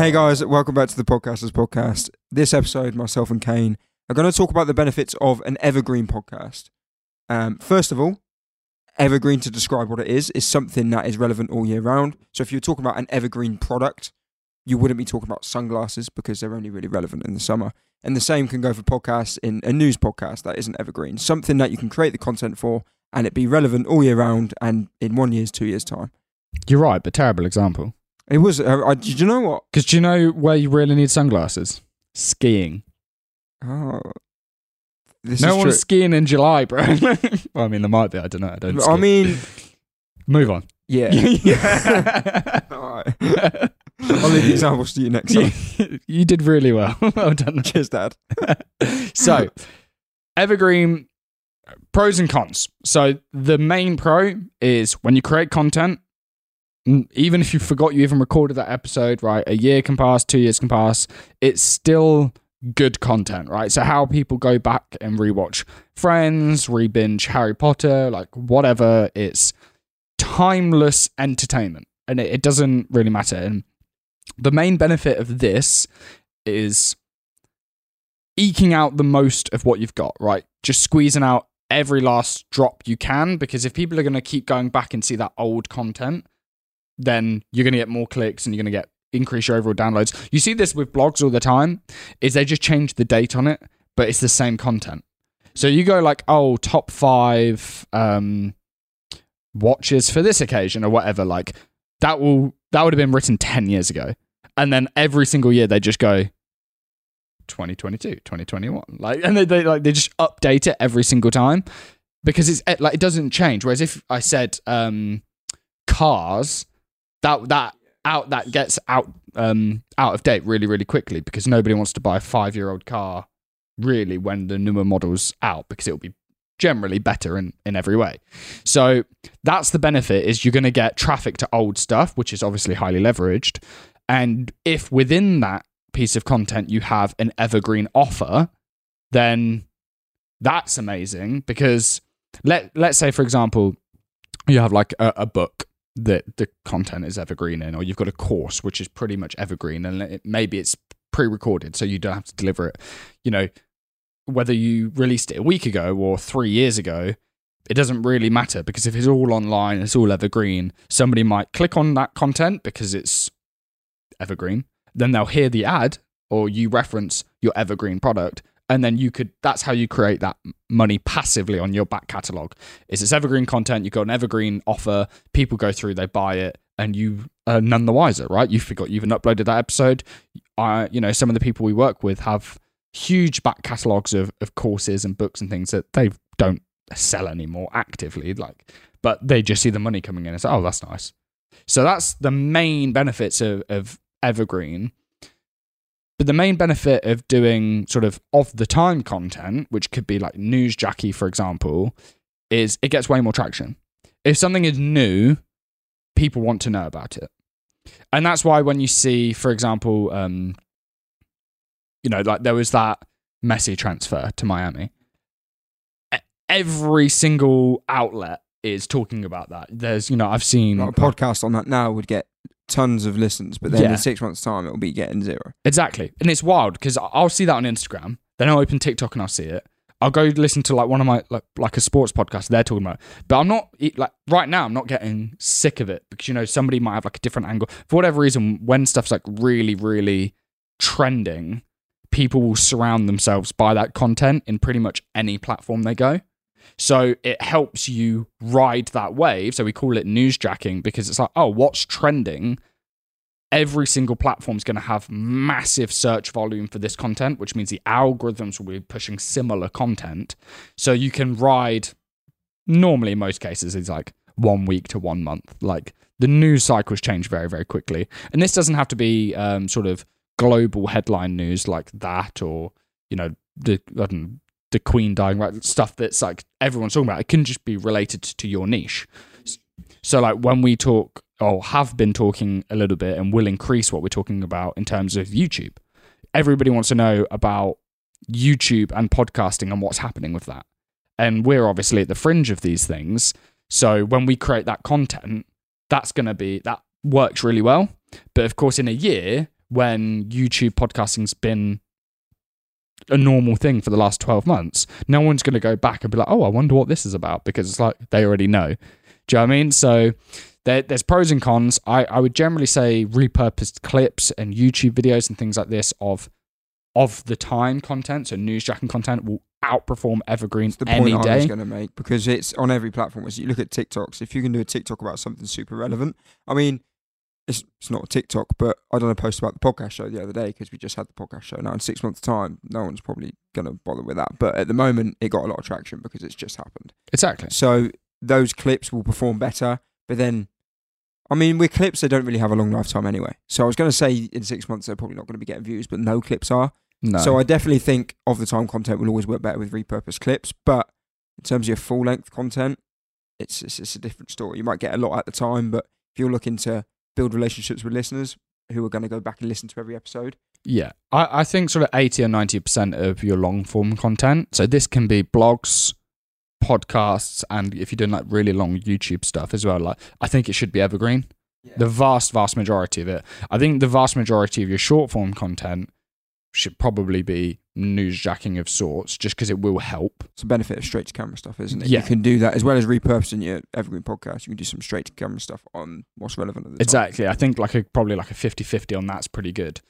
Hey guys, welcome back to the Podcasters Podcast. This episode, myself and Kane are going to talk about the benefits of an evergreen podcast. Um, first of all, evergreen to describe what it is is something that is relevant all year round. So if you're talking about an evergreen product, you wouldn't be talking about sunglasses because they're only really relevant in the summer. And the same can go for podcasts in a news podcast that isn't evergreen. Something that you can create the content for and it be relevant all year round and in one year's, two years' time. You're right, but terrible example. It was. Uh, I, did you know what? Because do you know where you really need sunglasses? Skiing. Oh, this no is one's true. skiing in July, bro. well, I mean, there might be. I don't know. I don't. I mean, move on. yeah. Yeah. All right. I'll leave the examples to you next time. you did really well. well done. Cheers, Dad. so, evergreen pros and cons. So, the main pro is when you create content, n- even if you forgot you even recorded that episode, right? A year can pass, two years can pass, it's still good content, right? So, how people go back and rewatch Friends, re binge Harry Potter, like whatever, it's timeless entertainment and it, it doesn't really matter. And the main benefit of this is eking out the most of what you've got, right? Just squeezing out every last drop you can because if people are going to keep going back and see that old content, then you're going to get more clicks and you're going to get increase your overall downloads. You see this with blogs all the time is they just change the date on it, but it's the same content. So you go like, "Oh, top 5 um watches for this occasion or whatever like that will that would have been written 10 years ago. And then every single year they just go 2022, 2021. Like and they, they like they just update it every single time because it's like it doesn't change. Whereas if I said um cars, that that out that gets out um out of date really really quickly because nobody wants to buy a 5-year-old car really when the newer models out because it'll be generally better in, in every way. So that's the benefit is you're going to get traffic to old stuff, which is obviously highly leveraged. And if within that piece of content you have an evergreen offer, then that's amazing because let let's say for example you have like a, a book that the content is evergreen in or you've got a course which is pretty much evergreen and it, maybe it's pre-recorded so you don't have to deliver it you know whether you released it a week ago or three years ago, it doesn't really matter because if it's all online, it's all evergreen. Somebody might click on that content because it's evergreen. Then they'll hear the ad or you reference your evergreen product. And then you could, that's how you create that money passively on your back catalog. Is it's evergreen content, you've got an evergreen offer, people go through, they buy it, and you are none the wiser, right? You forgot you even uploaded that episode. I, you know, some of the people we work with have huge back catalogs of, of courses and books and things that they don't sell anymore actively like but they just see the money coming in and say oh that's nice so that's the main benefits of, of evergreen but the main benefit of doing sort of of the time content which could be like newsjacking for example is it gets way more traction if something is new people want to know about it and that's why when you see for example um, you know, like there was that Messi transfer to Miami. Every single outlet is talking about that. There's, you know, I've seen a podcast on that now would get tons of listens, but then Yeah. in six months' time it'll be getting zero. exactly, and it's wild because I'll see that on Instagram. Then I'll open TikTok and I'll see it. I'll go listen to like one of my like like a sports podcast they're talking about, but I'm not like right now. I'm not getting sick of it because you know somebody might have like a different angle for whatever reason. When stuff's like really really trending, people will surround themselves by that content in pretty much any platform they go. So it helps you ride that wave. So we call it newsjacking because it's like, oh, what's trending? Every single platform is going to have massive search volume for this content, which means the algorithms will be pushing similar content. So you can ride, normally in most cases, it's like one week to one month. Like the news cycles change very, very quickly. And this doesn't have to be um, sort of global headline news like that or, you know, the, I don't know, the Queen dying, right? Stuff that's like everyone's talking about. It can just be related to your niche. So, like when we talk or have been talking a little bit and will increase what we're talking about in terms of YouTube, everybody wants to know about YouTube and podcasting and what's happening with that. And we're obviously at the fringe of these things. So, when we create that content, that's going to be that works really well. But of course, in a year, when YouTube podcasting's been a normal thing for the last 12 months. No one's going to go back and be like, oh, I wonder what this is about because it's like they already know. Do you know what I mean? So there, there's pros and cons. I, I would generally say repurposed clips and YouTube videos and things like this of of the time content, so newsjacking content will outperform evergreen It's the any point I was going to make because it's on every platform. As you look at TikToks, if you can do a TikTok about something super relevant, I mean, it's it's not a TikTok, but I done a post about the podcast show the other day because we just had the podcast show. Now in six months' time, no one's probably going to bother with that. But at the moment, it got a lot of traction because it's just happened. Exactly. So those clips will perform better. But then, I mean, with clips, they don't really have a long lifetime anyway. So I was going to say in six months they're probably not going to be getting views, but no clips are. No. So I definitely think of the time content will always work better with repurposed clips, but in terms of your full length content, it's, it's it's a different story. You might get a lot at the time, but if you're looking to build relationships with listeners who are going to go back and listen to every episode, Yeah, I, I think sort of 80 or 90% of your long form content. So this can be blogs, podcasts, and if you're doing like really long YouTube stuff as well, like I think it should be evergreen. The vast, vast majority of it. I think the vast majority of your short form content should probably be newsjacking of sorts, just because it will help. it's a benefit of straight to camera stuff, isn't it? Yeah. You can do that as well as repurposing your evergreen podcast. You can do some straight to camera stuff on what's relevant at the time. Exactly. I think like a probably like a 50-50 on that's pretty good.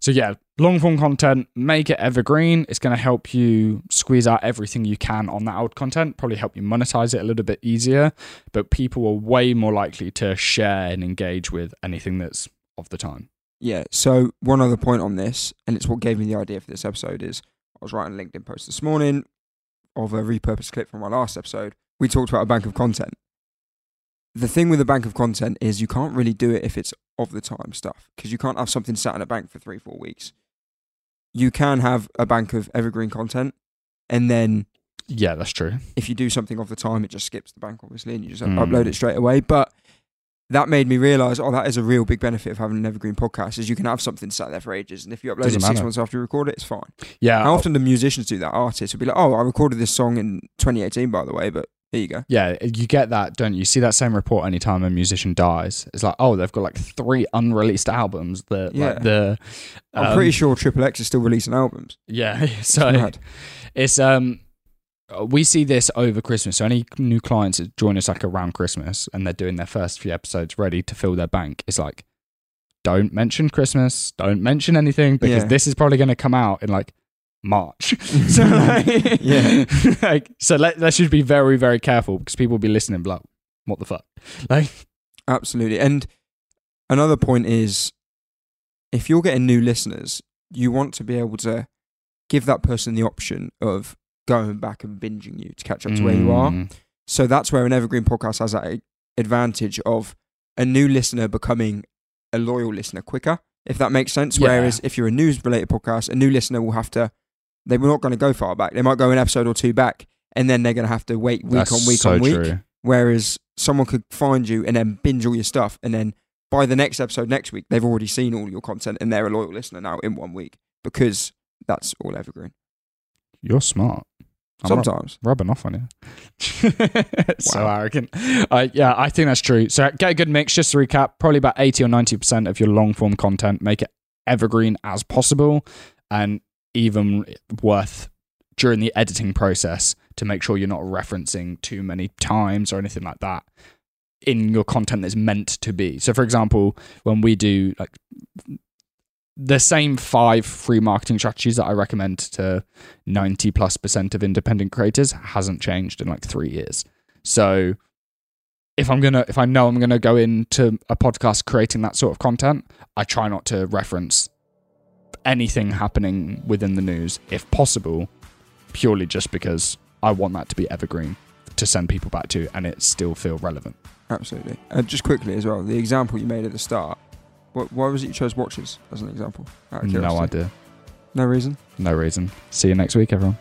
So yeah, long form content, make it evergreen. It's going to help you squeeze out everything you can on that old content, probably help you monetize it a little bit easier, but people are way more likely to share and engage with anything that's of the time. Yeah. So one other point on this, and it's what gave me the idea for this episode, is I was writing a LinkedIn post this morning of a repurposed clip from my last episode. We talked about a bank of content. The thing with a bank of content is you can't really do it if it's of the time stuff because you can't have something sat in a bank for three, four weeks. You can have a bank of evergreen content, and then Yeah, that's true. if you do something of the time, it just skips the bank, obviously, and you just Mm. upload it straight away. But that made me realize, oh, that is a real big benefit of having an evergreen podcast. Is you can have something sat there for ages, and if you upload Doesn't it six matter. months after you record it, it's fine. Yeah. How often do musicians do that? Artists will be like, oh, I recorded this song in 2018, by the way, but here you go. Yeah, you get that, don't you? You see that same report anytime a musician dies. It's like, oh, they've got like three unreleased albums that Yeah. like the I'm um, pretty sure Triple X is still releasing albums. Yeah. It's So mad. It's um Uh, we see this over Christmas. So any new clients that join us like around Christmas and they're doing their first few episodes ready to fill their bank, it's like don't mention Christmas, don't mention anything because Yeah. this is probably gonna come out in like March. so like, Yeah. like so let let's just be very, very careful because people will be listening like, what the fuck? Like Absolutely. And another point is if you're getting new listeners, you want to be able to give that person the option of going back and binging you to catch up to where you are. Mm, So that's where an evergreen podcast has that advantage of a new listener becoming a loyal listener quicker, if that makes sense. Yeah. Whereas if you're a news related podcast, a new listener will have to, they were not going to go far back. They might go an episode or two back and then they're going to have to wait week that's on week so on week. true. Whereas someone could find you and then binge all your stuff and then by the next episode next week, they've already seen all your content and they're a loyal listener now in one week because that's all evergreen. You're smart. I'm Sometimes. rubbing off on you. so arrogant. Uh, yeah, I think that's true. So get a good mix. Just to recap, probably about 80 or 90% of your long form content, make it evergreen as possible and even worth during the editing process to make sure you're not referencing too many times or anything like that in your content that's meant to be. So for example, when we do like the same five free marketing strategies that I recommend to 90 plus percent of independent creators hasn't changed in like three years. So if I'm gonna if I know I'm gonna go into a podcast creating that sort of content, I try not to reference anything happening within the news if possible, purely just because I want that to be evergreen to send people back to and it still feel relevant. Absolutely. And just quickly as well, the example you made at the start, what, why was it you chose watches as an example? No idea. No reason? No reason. See you next week, everyone.